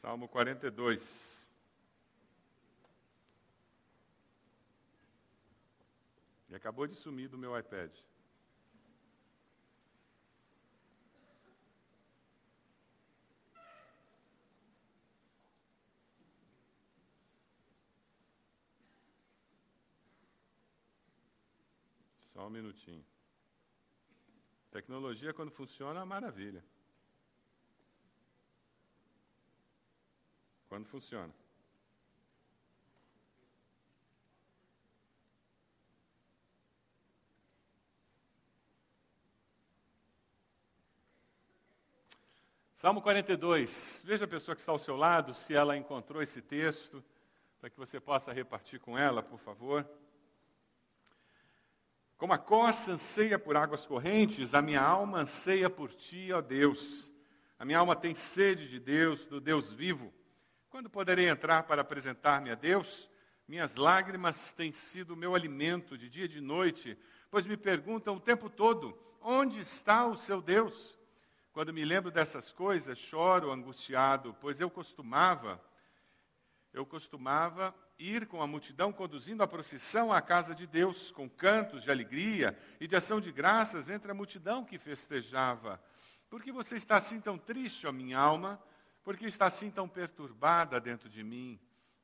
Salmo 42. E acabou de sumir do meu iPad. Só um minutinho. Tecnologia, quando funciona, é uma maravilha. Quando funciona. Salmo 42. Veja a pessoa que está ao seu lado, se ela encontrou esse texto, para que você possa repartir com ela, por favor. Como a corça anseia por águas correntes, a minha alma anseia por ti, ó Deus. A minha alma tem sede de Deus, do Deus vivo. Quando poderei entrar para apresentar-me a Deus? Minhas lágrimas têm sido meu alimento de dia e de noite, pois me perguntam o tempo todo: onde está o seu Deus? Quando me lembro dessas coisas, choro angustiado, pois eu costumava, eu costumava ir com a multidão conduzindo a procissão à casa de Deus, com cantos de alegria e de ação de graças entre a multidão que festejava. Por que você está assim tão triste, ó minha alma? Por que está assim tão perturbada dentro de mim?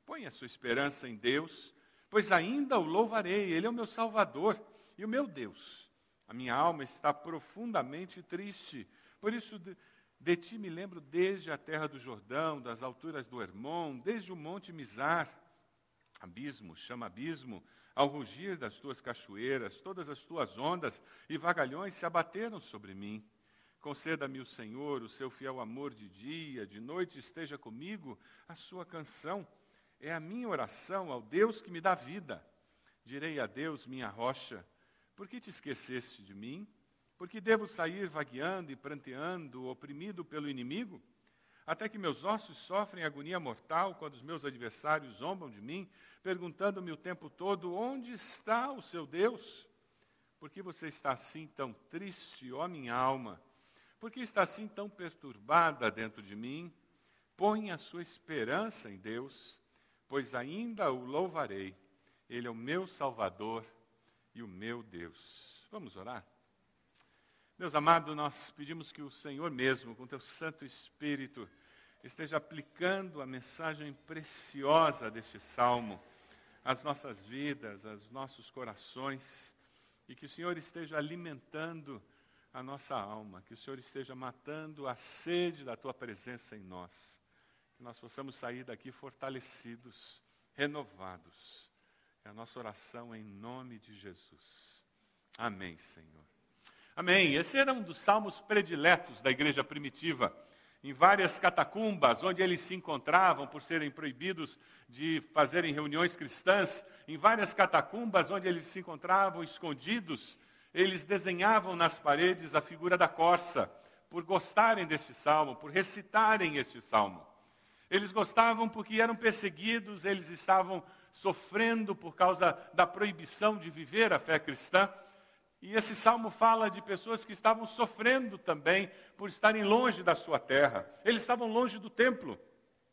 Põe a sua esperança em Deus, pois ainda o louvarei, Ele é o meu Salvador e o meu Deus. A minha alma está profundamente triste, por isso de, de ti me lembro desde a terra do Jordão, das alturas do Hermon, desde o monte Mizar abismo, chama abismo, ao rugir das tuas cachoeiras, todas as tuas ondas e vagalhões se abateram sobre mim. Conceda-me o Senhor o seu fiel amor de dia, de noite esteja comigo a sua canção. É a minha oração ao Deus que me dá vida. Direi a Deus, minha rocha, por que te esqueceste de mim? Por que devo sair vagueando e pranteando, oprimido pelo inimigo? até que meus ossos sofrem agonia mortal quando os meus adversários zombam de mim, perguntando-me o tempo todo: onde está o seu Deus? Por que você está assim tão triste, ó minha alma? Por que está assim tão perturbada dentro de mim? Põe a sua esperança em Deus, pois ainda o louvarei. Ele é o meu Salvador e o meu Deus. Vamos orar? Deus amado, nós pedimos que o Senhor mesmo, com teu Santo Espírito, esteja aplicando a mensagem preciosa deste salmo às nossas vidas, aos nossos corações, e que o Senhor esteja alimentando a nossa alma, que o Senhor esteja matando a sede da tua presença em nós, que nós possamos sair daqui fortalecidos, renovados. É a nossa oração em nome de Jesus. Amém, Senhor. Amém. Esse era um dos salmos prediletos da igreja primitiva. Em várias catacumbas, onde eles se encontravam por serem proibidos de fazerem reuniões cristãs, em várias catacumbas onde eles se encontravam escondidos, eles desenhavam nas paredes a figura da corça, por gostarem deste salmo, por recitarem este salmo. Eles gostavam porque eram perseguidos, eles estavam sofrendo por causa da proibição de viver a fé cristã, e esse salmo fala de pessoas que estavam sofrendo também por estarem longe da sua terra. Eles estavam longe do templo.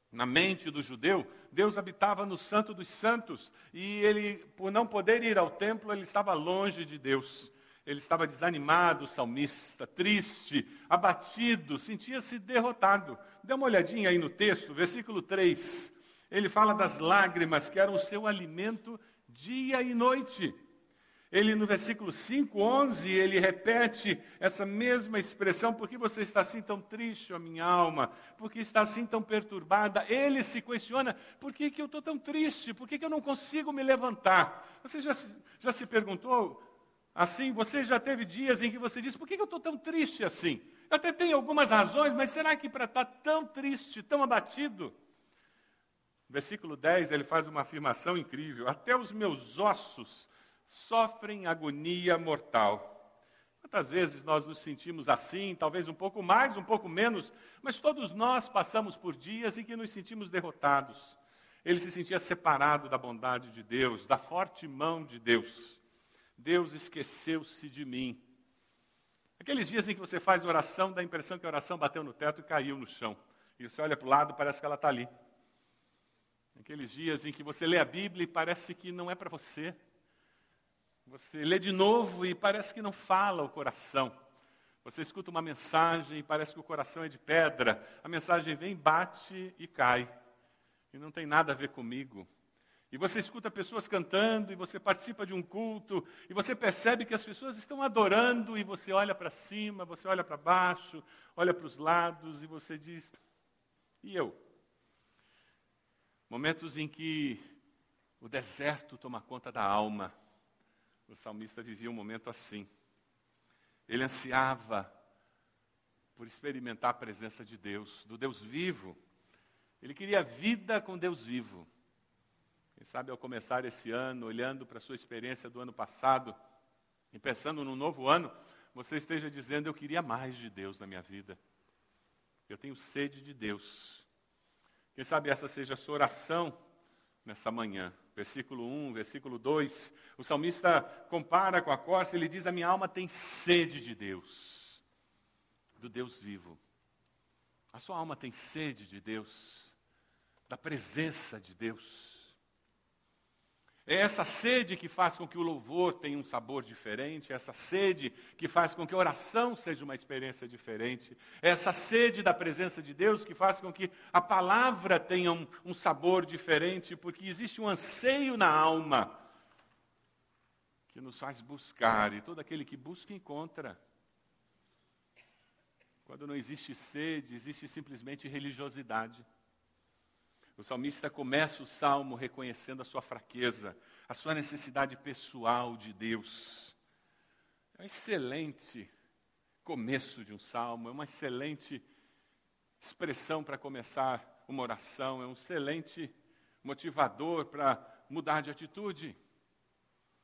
Na mente do judeu, Deus habitava no Santo dos Santos, e ele, por não poder ir ao templo, ele estava longe de Deus. Ele estava desanimado, o salmista, triste, abatido, sentia-se derrotado. Dê uma olhadinha aí no texto, versículo 3. Ele fala das lágrimas que eram o seu alimento dia e noite. Ele, no versículo 5, 11, ele repete essa mesma expressão: por que você está assim tão triste, ó minha alma? Por que está assim tão perturbada? Ele se questiona: por que, que eu estou tão triste? Por que, que eu não consigo me levantar? Você já, já se perguntou assim? Você já teve dias em que você disse: por que, eu estou tão triste assim? Eu até tenho algumas razões, mas será que para estar tão triste, tão abatido? Versículo 10, ele faz uma afirmação incrível: até os meus ossos sofrem agonia mortal. Quantas vezes nós nos sentimos assim, talvez um pouco mais, um pouco menos, mas todos nós passamos por dias em que nos sentimos derrotados. Ele se sentia separado da bondade de Deus, da forte mão de Deus. Deus esqueceu-se de mim. Aqueles dias em que você faz oração, dá a impressão que a oração bateu no teto e caiu no chão. e você olha para o lado, parece que ela está ali. Aqueles dias em que você lê a Bíblia e parece que não é para você. Você lê de novo e parece que não fala o coração. Você escuta uma mensagem e parece que o coração é de pedra. A mensagem vem, bate e cai. E não tem nada a ver comigo. E você escuta pessoas cantando, e você participa de um culto, e você percebe que as pessoas estão adorando, e você olha para cima, você olha para baixo, olha para os lados, e você diz: e eu? Momentos em que o deserto toma conta da alma. O salmista vivia um momento assim. Ele ansiava por experimentar a presença de Deus, do Deus vivo. Ele queria vida com Deus vivo. Quem sabe ao começar esse ano, olhando para a sua experiência do ano passado e pensando no novo ano, você esteja dizendo: Eu queria mais de Deus na minha vida. Eu tenho sede de Deus. Quem sabe essa seja a sua oração nessa manhã. Versículo 1, versículo 2. O salmista compara com a corça, ele diz: A minha alma tem sede de Deus, do Deus vivo. A sua alma tem sede de Deus, da presença de Deus. É essa sede que faz com que o louvor tenha um sabor diferente, é essa sede que faz com que a oração seja uma experiência diferente, é essa sede da presença de Deus que faz com que a palavra tenha um, um sabor diferente, porque existe um anseio na alma que nos faz buscar, e todo aquele que busca encontra. Quando não existe sede, existe simplesmente religiosidade. O salmista começa o salmo reconhecendo a sua fraqueza, a sua necessidade pessoal de Deus. É um excelente começo de um salmo, é uma excelente expressão para começar uma oração, é um excelente motivador para mudar de atitude.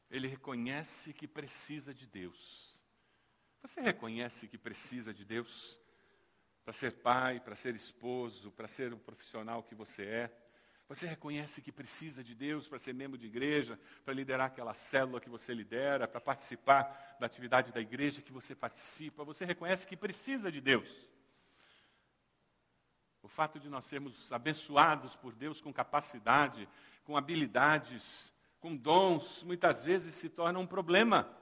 Ele reconhece que precisa de Deus. Você reconhece que precisa de Deus? Para ser pai, para ser esposo, para ser o profissional que você é. Você reconhece que precisa de Deus para ser membro de igreja, para liderar aquela célula que você lidera, para participar da atividade da igreja que você participa. Você reconhece que precisa de Deus. O fato de nós sermos abençoados por Deus com capacidade, com habilidades, com dons, muitas vezes se torna um problema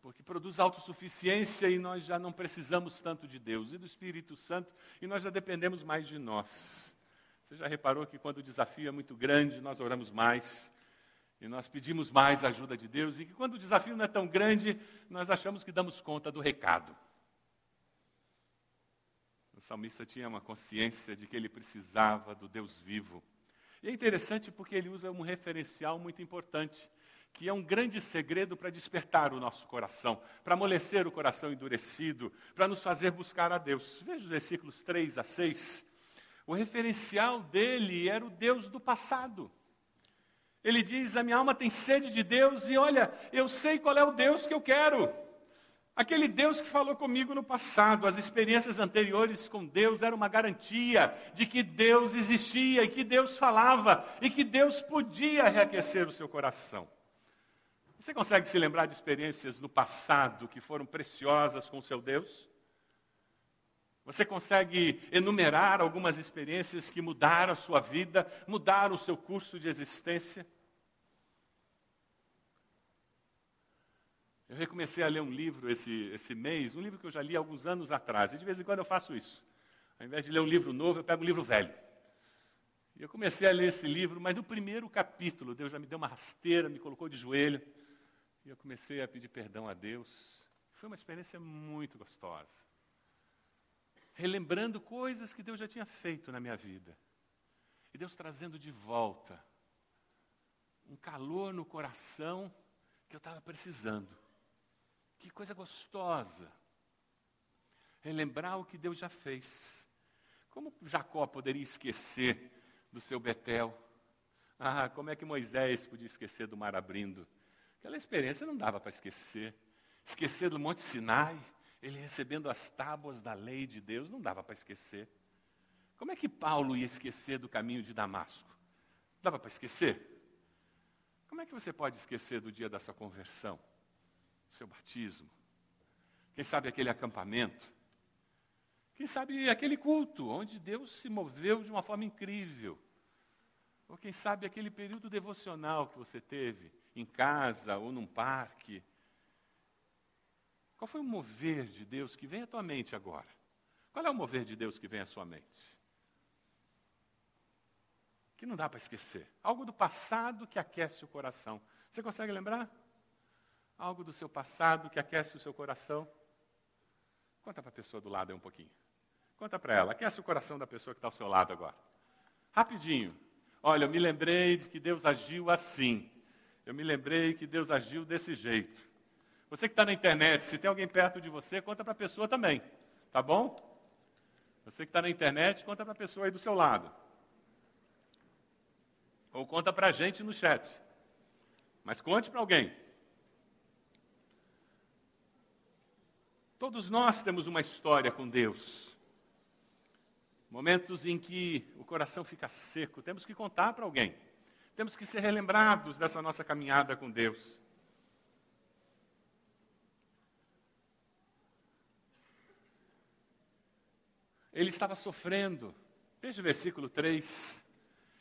porque produz autossuficiência e nós já não precisamos tanto de Deus e do Espírito Santo e nós já dependemos mais de nós. Você já reparou que quando o desafio é muito grande, nós oramos mais e nós pedimos mais ajuda de Deus e que quando o desafio não é tão grande, nós achamos que damos conta do recado. O salmista tinha uma consciência de que ele precisava do Deus vivo. E é interessante porque ele usa um referencial muito importante que é um grande segredo para despertar o nosso coração, para amolecer o coração endurecido, para nos fazer buscar a Deus. Veja os versículos 3 a 6. O referencial dele era o Deus do passado. Ele diz: A minha alma tem sede de Deus, e olha, eu sei qual é o Deus que eu quero. Aquele Deus que falou comigo no passado, as experiências anteriores com Deus eram uma garantia de que Deus existia e que Deus falava e que Deus podia reaquecer o seu coração. Você consegue se lembrar de experiências no passado que foram preciosas com o seu Deus? Você consegue enumerar algumas experiências que mudaram a sua vida, mudaram o seu curso de existência? Eu recomecei a ler um livro esse, esse mês, um livro que eu já li alguns anos atrás, e de vez em quando eu faço isso. Ao invés de ler um livro novo, eu pego um livro velho. E eu comecei a ler esse livro, mas no primeiro capítulo, Deus já me deu uma rasteira, me colocou de joelho. E eu comecei a pedir perdão a Deus. Foi uma experiência muito gostosa. Relembrando coisas que Deus já tinha feito na minha vida. E Deus trazendo de volta um calor no coração que eu estava precisando. Que coisa gostosa. Relembrar o que Deus já fez. Como Jacó poderia esquecer do seu Betel? Ah, como é que Moisés podia esquecer do mar abrindo? Aquela experiência não dava para esquecer. Esquecer do Monte Sinai, ele recebendo as tábuas da lei de Deus, não dava para esquecer. Como é que Paulo ia esquecer do caminho de Damasco? Dava para esquecer? Como é que você pode esquecer do dia da sua conversão, do seu batismo? Quem sabe aquele acampamento? Quem sabe aquele culto onde Deus se moveu de uma forma incrível. Ou quem sabe aquele período devocional que você teve em casa ou num parque. Qual foi o mover de Deus que vem à tua mente agora? Qual é o mover de Deus que vem à sua mente? Que não dá para esquecer. Algo do passado que aquece o coração. Você consegue lembrar? Algo do seu passado que aquece o seu coração? Conta para a pessoa do lado aí um pouquinho. Conta para ela, aquece o coração da pessoa que está ao seu lado agora. Rapidinho. Olha, eu me lembrei de que Deus agiu assim. Eu me lembrei que Deus agiu desse jeito. Você que está na internet, se tem alguém perto de você, conta para a pessoa também. Tá bom? Você que está na internet, conta para a pessoa aí do seu lado. Ou conta para a gente no chat. Mas conte para alguém. Todos nós temos uma história com Deus. Momentos em que o coração fica seco, temos que contar para alguém. Temos que ser relembrados dessa nossa caminhada com Deus. Ele estava sofrendo. Veja o versículo 3.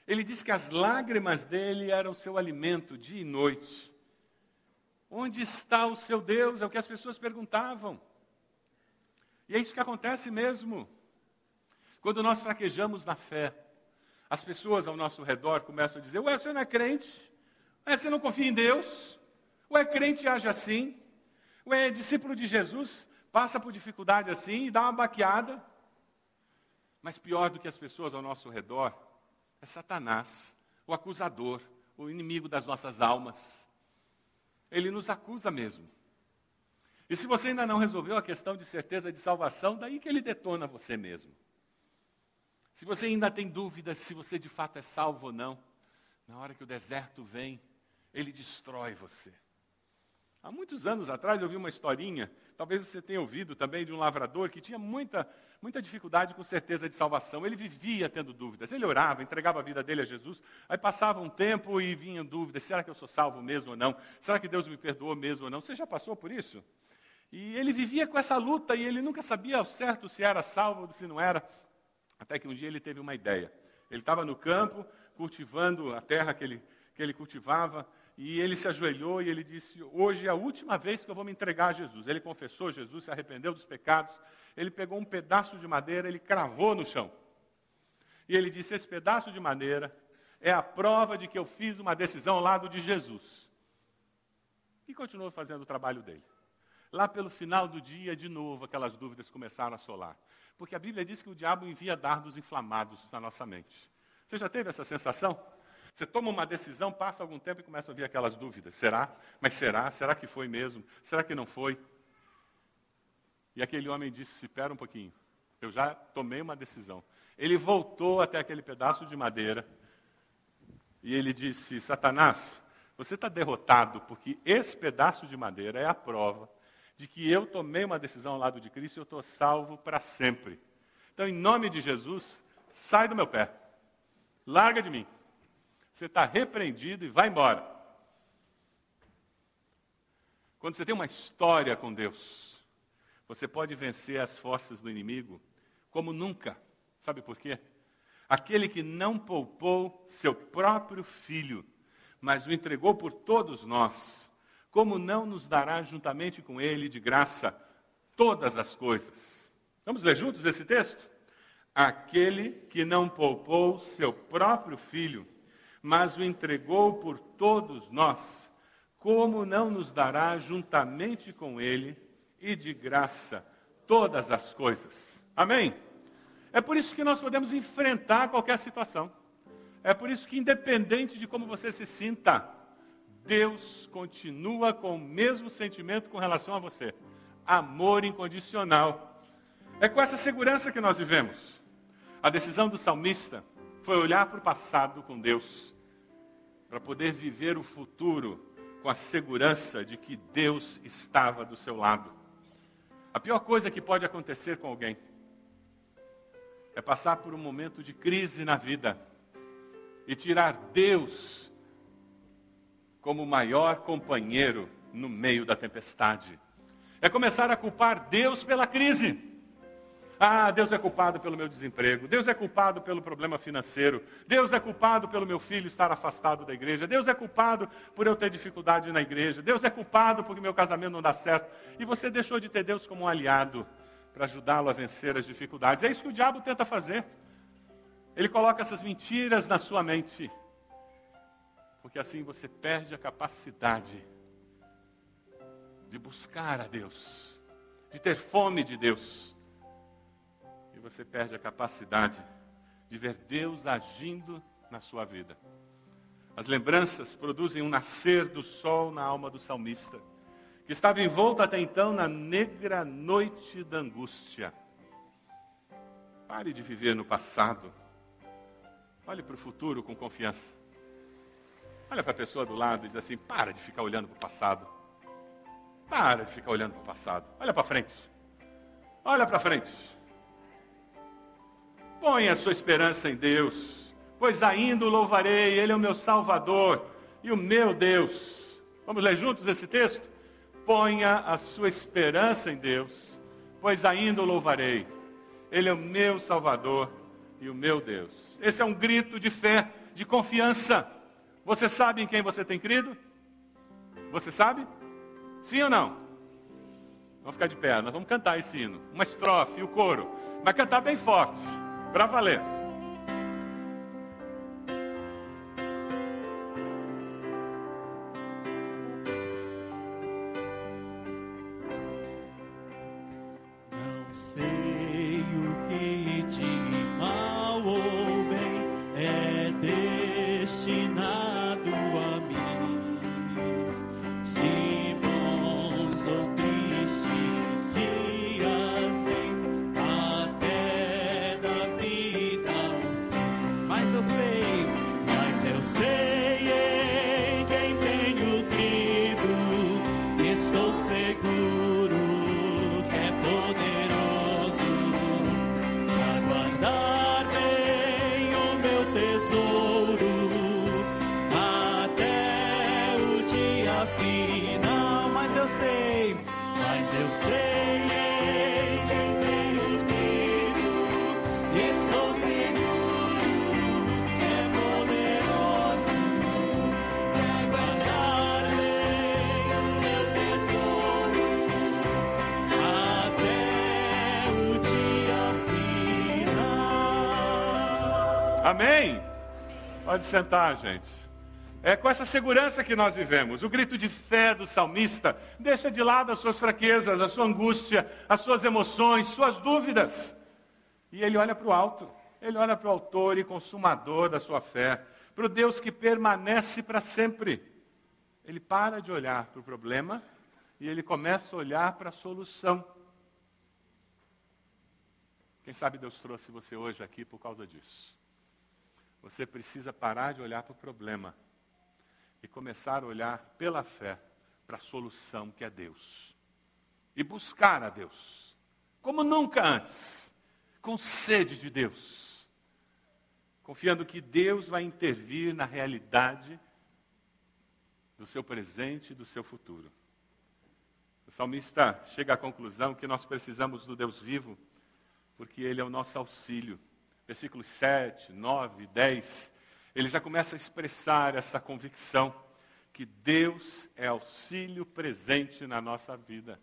Ele diz que as lágrimas dele eram seu alimento dia e noite. Onde está o seu Deus? É o que as pessoas perguntavam. E é isso que acontece mesmo. Quando nós fraquejamos na fé, as pessoas ao nosso redor começam a dizer: Ué, você não é crente? Ué, você não confia em Deus? Ué, crente age assim? Ué, discípulo de Jesus passa por dificuldade assim e dá uma baqueada? Mas pior do que as pessoas ao nosso redor é Satanás, o acusador, o inimigo das nossas almas. Ele nos acusa mesmo. E se você ainda não resolveu a questão de certeza de salvação, daí que ele detona você mesmo. Se você ainda tem dúvidas se você de fato é salvo ou não, na hora que o deserto vem, ele destrói você. Há muitos anos atrás eu vi uma historinha, talvez você tenha ouvido também, de um lavrador que tinha muita, muita dificuldade com certeza de salvação. Ele vivia tendo dúvidas. Ele orava, entregava a vida dele a Jesus, aí passava um tempo e vinha dúvidas: será que eu sou salvo mesmo ou não? Será que Deus me perdoou mesmo ou não? Você já passou por isso? E ele vivia com essa luta e ele nunca sabia ao certo se era salvo ou se não era. Até que um dia ele teve uma ideia. Ele estava no campo, cultivando a terra que ele, que ele cultivava, e ele se ajoelhou e ele disse: Hoje é a última vez que eu vou me entregar a Jesus. Ele confessou Jesus, se arrependeu dos pecados. Ele pegou um pedaço de madeira, ele cravou no chão. E ele disse: Esse pedaço de madeira é a prova de que eu fiz uma decisão ao lado de Jesus. E continuou fazendo o trabalho dele. Lá pelo final do dia, de novo, aquelas dúvidas começaram a assolar. Porque a Bíblia diz que o diabo envia dardos inflamados na nossa mente. Você já teve essa sensação? Você toma uma decisão, passa algum tempo e começa a ouvir aquelas dúvidas. Será? Mas será? Será que foi mesmo? Será que não foi? E aquele homem disse: Espera um pouquinho, eu já tomei uma decisão. Ele voltou até aquele pedaço de madeira e ele disse: Satanás, você está derrotado porque esse pedaço de madeira é a prova de que eu tomei uma decisão ao lado de Cristo e eu estou salvo para sempre. Então, em nome de Jesus, sai do meu pé. Larga de mim. Você está repreendido e vai embora. Quando você tem uma história com Deus, você pode vencer as forças do inimigo como nunca. Sabe por quê? Aquele que não poupou seu próprio filho, mas o entregou por todos nós, como não nos dará juntamente com ele de graça todas as coisas? Vamos ler juntos esse texto? Aquele que não poupou seu próprio filho, mas o entregou por todos nós, como não nos dará juntamente com ele e de graça todas as coisas? Amém? É por isso que nós podemos enfrentar qualquer situação. É por isso que, independente de como você se sinta, Deus continua com o mesmo sentimento com relação a você. Amor incondicional. É com essa segurança que nós vivemos. A decisão do salmista foi olhar para o passado com Deus, para poder viver o futuro com a segurança de que Deus estava do seu lado. A pior coisa que pode acontecer com alguém é passar por um momento de crise na vida e tirar Deus como o maior companheiro no meio da tempestade. É começar a culpar Deus pela crise. Ah, Deus é culpado pelo meu desemprego, Deus é culpado pelo problema financeiro, Deus é culpado pelo meu filho estar afastado da igreja, Deus é culpado por eu ter dificuldade na igreja, Deus é culpado porque meu casamento não dá certo. E você deixou de ter Deus como um aliado para ajudá-lo a vencer as dificuldades. É isso que o diabo tenta fazer. Ele coloca essas mentiras na sua mente, porque assim você perde a capacidade de buscar a Deus, de ter fome de Deus e você perde a capacidade de ver Deus agindo na sua vida. As lembranças produzem um nascer do sol na alma do salmista, que estava envolto até então na negra noite da angústia. Pare de viver no passado. Olhe para o futuro com confiança. Olha para a pessoa do lado e diz assim: para de ficar olhando para o passado. Para de ficar olhando para o passado. Olha para frente. Olha para frente. Põe a sua esperança em Deus, pois ainda o louvarei, Ele é o meu Salvador e o meu Deus. Vamos ler juntos esse texto? Ponha a sua esperança em Deus, pois ainda o louvarei, Ele é o meu Salvador e o meu Deus. Esse é um grito de fé, de confiança. Você sabe em quem você tem crido? Você sabe? Sim ou não? Vamos ficar de pé, nós vamos cantar esse hino. Uma estrofe, o coro. Vai cantar bem forte. Para valer. Amém? Pode sentar, gente. É com essa segurança que nós vivemos. O grito de fé do salmista deixa de lado as suas fraquezas, a sua angústia, as suas emoções, suas dúvidas. E ele olha para o alto. Ele olha para o autor e consumador da sua fé, para o Deus que permanece para sempre. Ele para de olhar para o problema e ele começa a olhar para a solução. Quem sabe Deus trouxe você hoje aqui por causa disso. Você precisa parar de olhar para o problema e começar a olhar pela fé para a solução que é Deus. E buscar a Deus, como nunca antes, com sede de Deus, confiando que Deus vai intervir na realidade do seu presente e do seu futuro. O salmista chega à conclusão que nós precisamos do Deus vivo, porque Ele é o nosso auxílio. Versículos 7, 9, 10, ele já começa a expressar essa convicção que Deus é auxílio presente na nossa vida.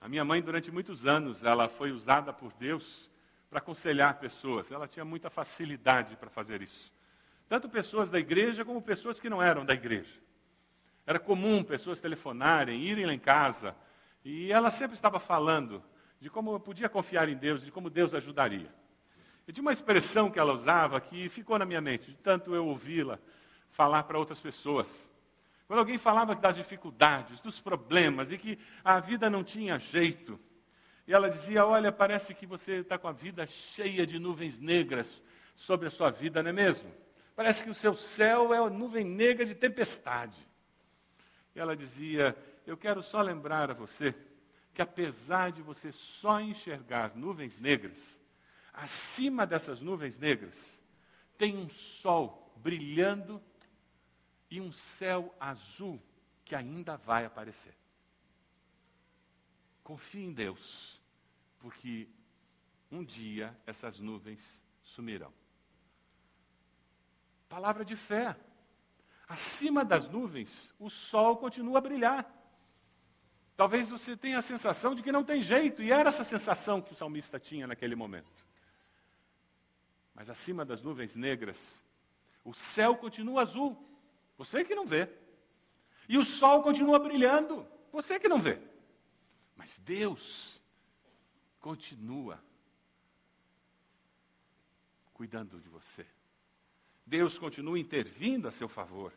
A minha mãe, durante muitos anos, ela foi usada por Deus para aconselhar pessoas. Ela tinha muita facilidade para fazer isso. Tanto pessoas da igreja como pessoas que não eram da igreja. Era comum pessoas telefonarem, irem lá em casa, e ela sempre estava falando de como eu podia confiar em Deus, de como Deus ajudaria. E tinha uma expressão que ela usava que ficou na minha mente, de tanto eu ouvi-la falar para outras pessoas. Quando alguém falava das dificuldades, dos problemas e que a vida não tinha jeito, e ela dizia: Olha, parece que você está com a vida cheia de nuvens negras sobre a sua vida, não é mesmo? Parece que o seu céu é uma nuvem negra de tempestade. E ela dizia: Eu quero só lembrar a você que, apesar de você só enxergar nuvens negras, acima dessas nuvens negras tem um sol brilhando e um céu azul que ainda vai aparecer. Confie em Deus, porque um dia essas nuvens sumirão. Palavra de fé. Acima das nuvens, o sol continua a brilhar. Talvez você tenha a sensação de que não tem jeito, e era essa sensação que o salmista tinha naquele momento. Mas acima das nuvens negras, o céu continua azul, você que não vê. E o sol continua brilhando, você que não vê. Mas Deus continua cuidando de você. Deus continua intervindo a seu favor.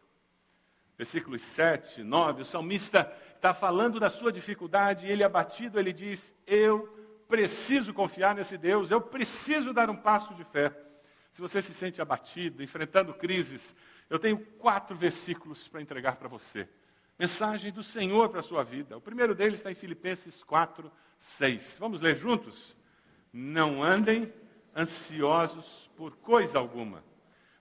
Versículos 7, 9, o salmista está falando da sua dificuldade ele abatido, ele diz: Eu preciso confiar nesse Deus, eu preciso dar um passo de fé. Se você se sente abatido, enfrentando crises, eu tenho quatro versículos para entregar para você. Mensagem do Senhor para a sua vida. O primeiro deles está em Filipenses 4, 6. Vamos ler juntos? Não andem ansiosos por coisa alguma,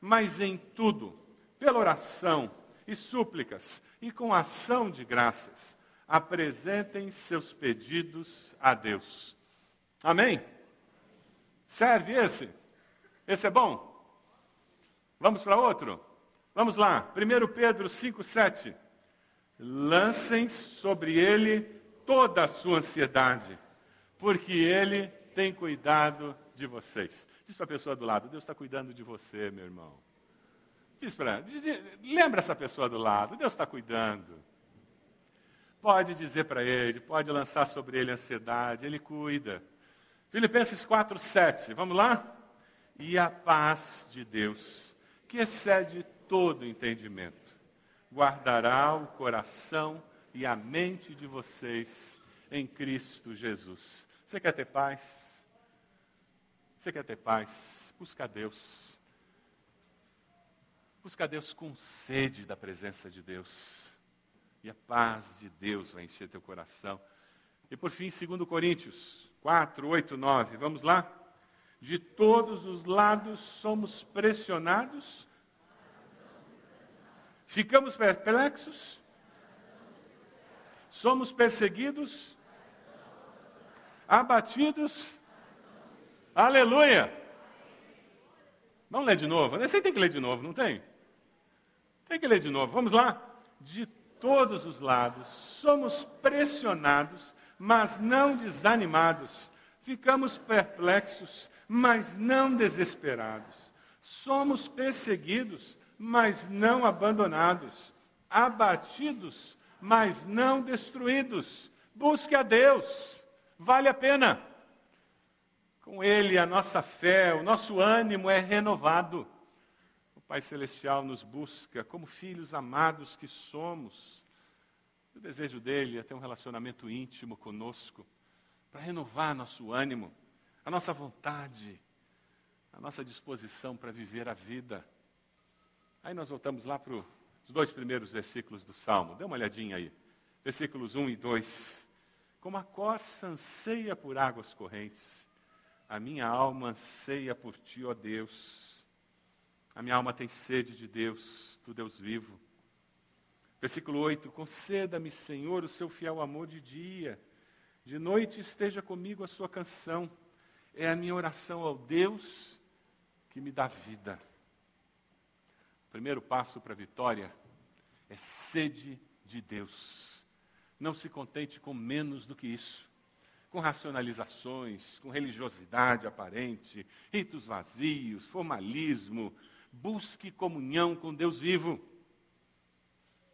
mas em tudo, pela oração e súplicas e com ação de graças, apresentem seus pedidos a Deus. Amém? Serve esse? Esse é bom? Vamos para outro? Vamos lá, 1 Pedro 5, 7. Lancem sobre ele toda a sua ansiedade, porque ele tem cuidado de vocês. Diz para a pessoa do lado: Deus está cuidando de você, meu irmão. Diz para lembra essa pessoa do lado: Deus está cuidando. Pode dizer para ele, pode lançar sobre ele ansiedade, ele cuida. Filipenses 4, 7, vamos lá? E a paz de Deus, que excede todo entendimento, guardará o coração e a mente de vocês em Cristo Jesus. Você quer ter paz? Você quer ter paz? Busca a Deus. Busca a Deus com sede da presença de Deus. E a paz de Deus vai encher teu coração. E por fim, 2 Coríntios 4, 8, 9. Vamos lá? De todos os lados somos pressionados. Ficamos perplexos. Somos perseguidos. Abatidos Aleluia! Vamos ler de novo. Você tem que ler de novo, não tem? Tem que ler de novo. Vamos lá. De todos os lados somos pressionados, mas não desanimados. Ficamos perplexos, mas não desesperados. Somos perseguidos, mas não abandonados. Abatidos, mas não destruídos. Busque a Deus. Vale a pena. Com Ele, a nossa fé, o nosso ânimo é renovado. O Pai Celestial nos busca como filhos amados que somos. O desejo dele é ter um relacionamento íntimo conosco, para renovar nosso ânimo, a nossa vontade, a nossa disposição para viver a vida. Aí nós voltamos lá para os dois primeiros versículos do Salmo. Dê uma olhadinha aí. Versículos 1 e 2. Como a corça anseia por águas correntes, a minha alma anseia por ti, ó Deus. A minha alma tem sede de Deus, do Deus vivo. Versículo 8: Conceda-me, Senhor, o seu fiel amor de dia. De noite esteja comigo a sua canção. É a minha oração ao Deus que me dá vida. O primeiro passo para a vitória é sede de Deus. Não se contente com menos do que isso com racionalizações, com religiosidade aparente, ritos vazios, formalismo. Busque comunhão com Deus vivo.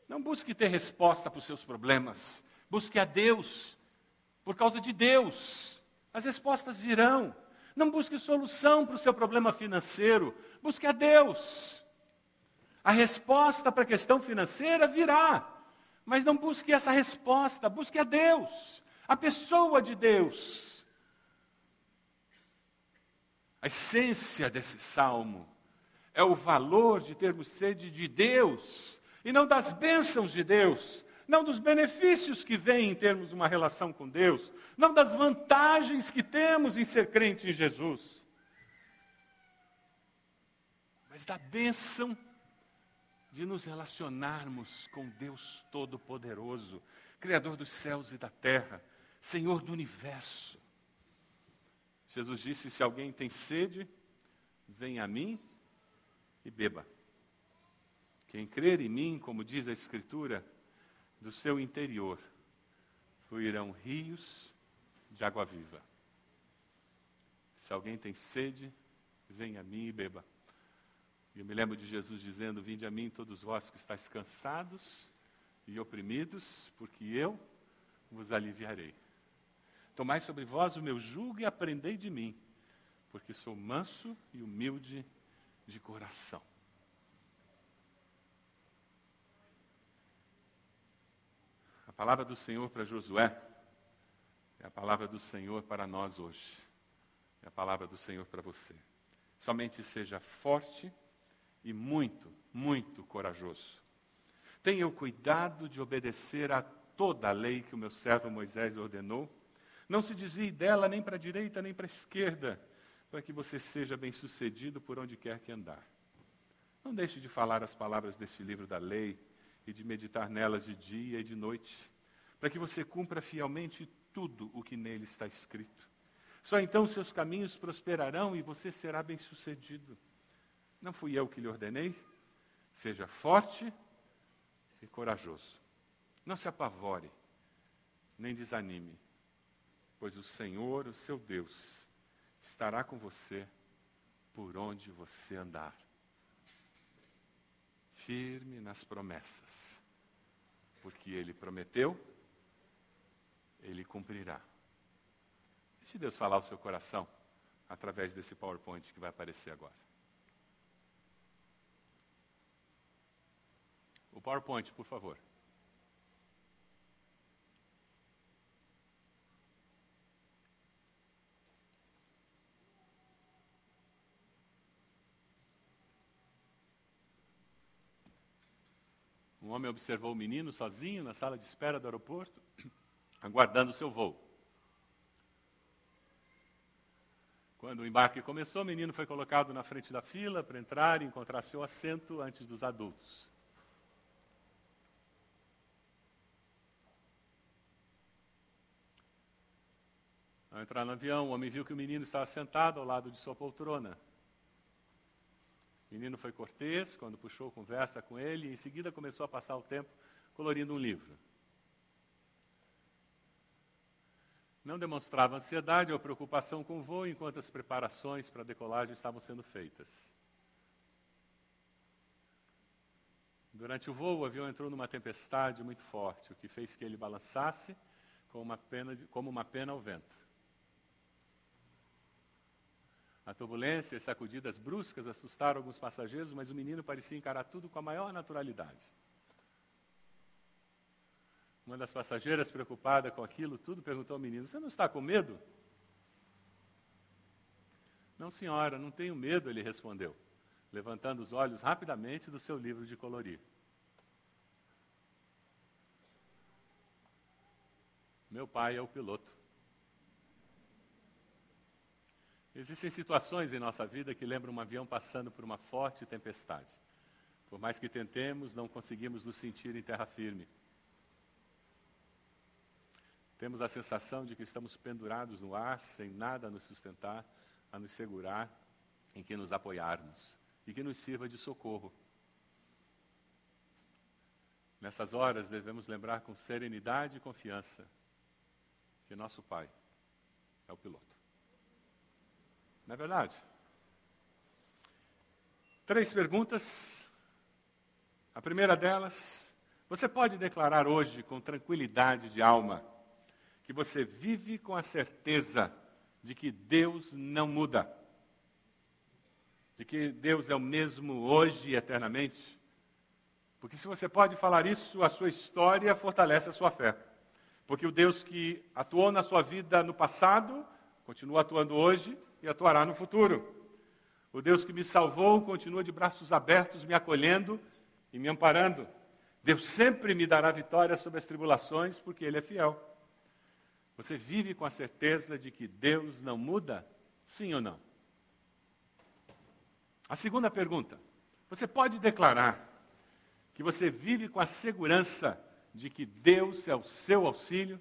Não busque ter resposta para os seus problemas. Busque a Deus. Por causa de Deus. As respostas virão. Não busque solução para o seu problema financeiro. Busque a Deus. A resposta para a questão financeira virá. Mas não busque essa resposta. Busque a Deus a pessoa de Deus. A essência desse salmo é o valor de termos sede de Deus e não das bênçãos de Deus, não dos benefícios que vêm em termos de uma relação com Deus, não das vantagens que temos em ser crente em Jesus, mas da bênção de nos relacionarmos com Deus Todo-Poderoso, Criador dos céus e da terra, Senhor do universo. Jesus disse: Se alguém tem sede, venha a mim e beba. Quem crer em mim, como diz a Escritura, do seu interior fluirão rios de água viva. Se alguém tem sede, venha a mim e beba. Eu me lembro de Jesus dizendo: Vinde a mim, todos vós que estáis cansados e oprimidos, porque eu vos aliviarei. Tomai sobre vós o meu jugo e aprendei de mim, porque sou manso e humilde de coração. Palavra do Senhor para Josué é a palavra do Senhor para nós hoje. É a palavra do Senhor para você. Somente seja forte e muito, muito corajoso. Tenha o cuidado de obedecer a toda a lei que o meu servo Moisés ordenou. Não se desvie dela nem para a direita nem para a esquerda, para que você seja bem-sucedido por onde quer que andar. Não deixe de falar as palavras deste livro da lei e de meditar nelas de dia e de noite, para que você cumpra fielmente tudo o que nele está escrito. Só então seus caminhos prosperarão e você será bem-sucedido. Não fui eu que lhe ordenei? Seja forte e corajoso. Não se apavore, nem desanime, pois o Senhor, o seu Deus, estará com você por onde você andar. Firme nas promessas, porque Ele prometeu, Ele cumprirá. Deixe Deus falar o seu coração através desse PowerPoint que vai aparecer agora. O PowerPoint, por favor. Homem observou o menino sozinho na sala de espera do aeroporto, aguardando o seu voo. Quando o embarque começou, o menino foi colocado na frente da fila para entrar e encontrar seu assento antes dos adultos. Ao entrar no avião, o homem viu que o menino estava sentado ao lado de sua poltrona. O menino foi cortês quando puxou conversa com ele e em seguida começou a passar o tempo colorindo um livro. Não demonstrava ansiedade ou preocupação com o voo enquanto as preparações para a decolagem estavam sendo feitas. Durante o voo, o avião entrou numa tempestade muito forte, o que fez que ele balançasse como uma pena, de, como uma pena ao vento. A turbulência e sacudidas bruscas assustaram alguns passageiros, mas o menino parecia encarar tudo com a maior naturalidade. Uma das passageiras, preocupada com aquilo tudo, perguntou ao menino: Você não está com medo? Não, senhora, não tenho medo, ele respondeu, levantando os olhos rapidamente do seu livro de colorir. Meu pai é o piloto. Existem situações em nossa vida que lembram um avião passando por uma forte tempestade. Por mais que tentemos, não conseguimos nos sentir em terra firme. Temos a sensação de que estamos pendurados no ar, sem nada a nos sustentar, a nos segurar, em que nos apoiarmos e que nos sirva de socorro. Nessas horas devemos lembrar com serenidade e confiança que nosso Pai é o piloto. Não é verdade? Três perguntas. A primeira delas, você pode declarar hoje com tranquilidade de alma que você vive com a certeza de que Deus não muda, de que Deus é o mesmo hoje e eternamente? Porque se você pode falar isso, a sua história fortalece a sua fé. Porque o Deus que atuou na sua vida no passado, continua atuando hoje e atuará no futuro. O Deus que me salvou continua de braços abertos, me acolhendo e me amparando. Deus sempre me dará vitória sobre as tribulações, porque Ele é fiel. Você vive com a certeza de que Deus não muda? Sim ou não? A segunda pergunta: você pode declarar que você vive com a segurança de que Deus é o seu auxílio?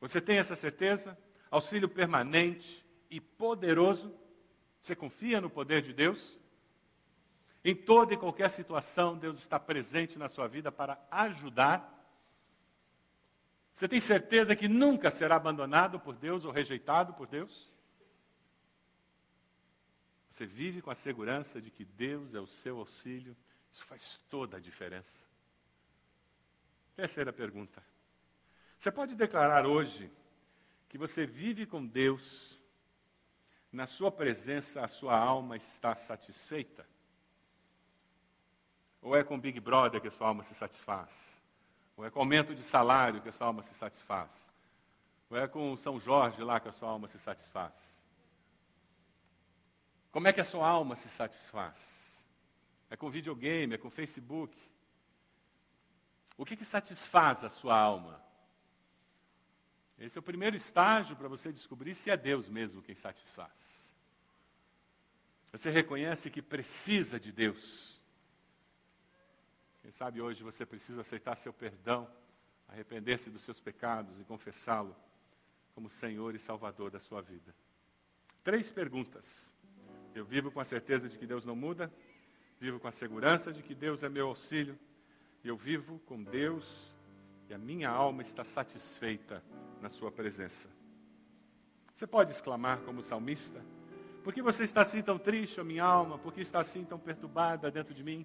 Você tem essa certeza? Auxílio permanente e poderoso? Você confia no poder de Deus? Em toda e qualquer situação, Deus está presente na sua vida para ajudar. Você tem certeza que nunca será abandonado por Deus ou rejeitado por Deus? Você vive com a segurança de que Deus é o seu auxílio. Isso faz toda a diferença. Terceira pergunta. Você pode declarar hoje que você vive com Deus, na sua presença a sua alma está satisfeita? Ou é com Big Brother que a sua alma se satisfaz? Ou é com aumento de salário que a sua alma se satisfaz? Ou é com São Jorge lá que a sua alma se satisfaz? Como é que a sua alma se satisfaz? É com videogame, é com Facebook? O que, que satisfaz a sua alma? Esse é o primeiro estágio para você descobrir se é Deus mesmo quem satisfaz. Você reconhece que precisa de Deus. Quem sabe hoje você precisa aceitar seu perdão, arrepender-se dos seus pecados e confessá-lo como Senhor e Salvador da sua vida. Três perguntas. Eu vivo com a certeza de que Deus não muda, vivo com a segurança de que Deus é meu auxílio, e eu vivo com Deus e a minha alma está satisfeita na Sua presença. Você pode exclamar como salmista: Por que você está assim tão triste, a minha alma? Por que está assim tão perturbada dentro de mim?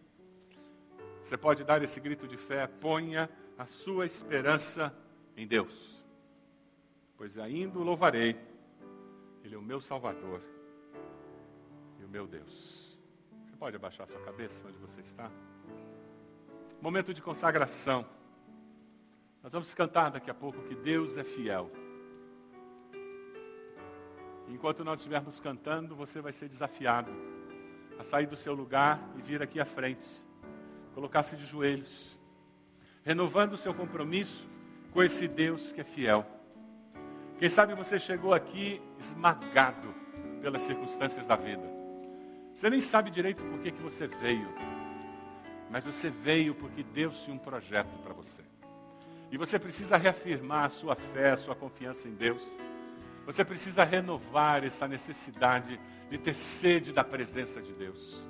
Você pode dar esse grito de fé: Ponha a sua esperança em Deus, pois ainda o louvarei, Ele é o meu Salvador e o meu Deus. Você pode abaixar sua cabeça onde você está? Momento de consagração. Nós vamos cantar daqui a pouco que Deus é fiel. Enquanto nós estivermos cantando, você vai ser desafiado a sair do seu lugar e vir aqui à frente, colocar-se de joelhos, renovando o seu compromisso com esse Deus que é fiel. Quem sabe você chegou aqui esmagado pelas circunstâncias da vida. Você nem sabe direito por que, que você veio, mas você veio porque Deus tinha um projeto para você. E você precisa reafirmar a sua fé, a sua confiança em Deus. Você precisa renovar essa necessidade de ter sede da presença de Deus.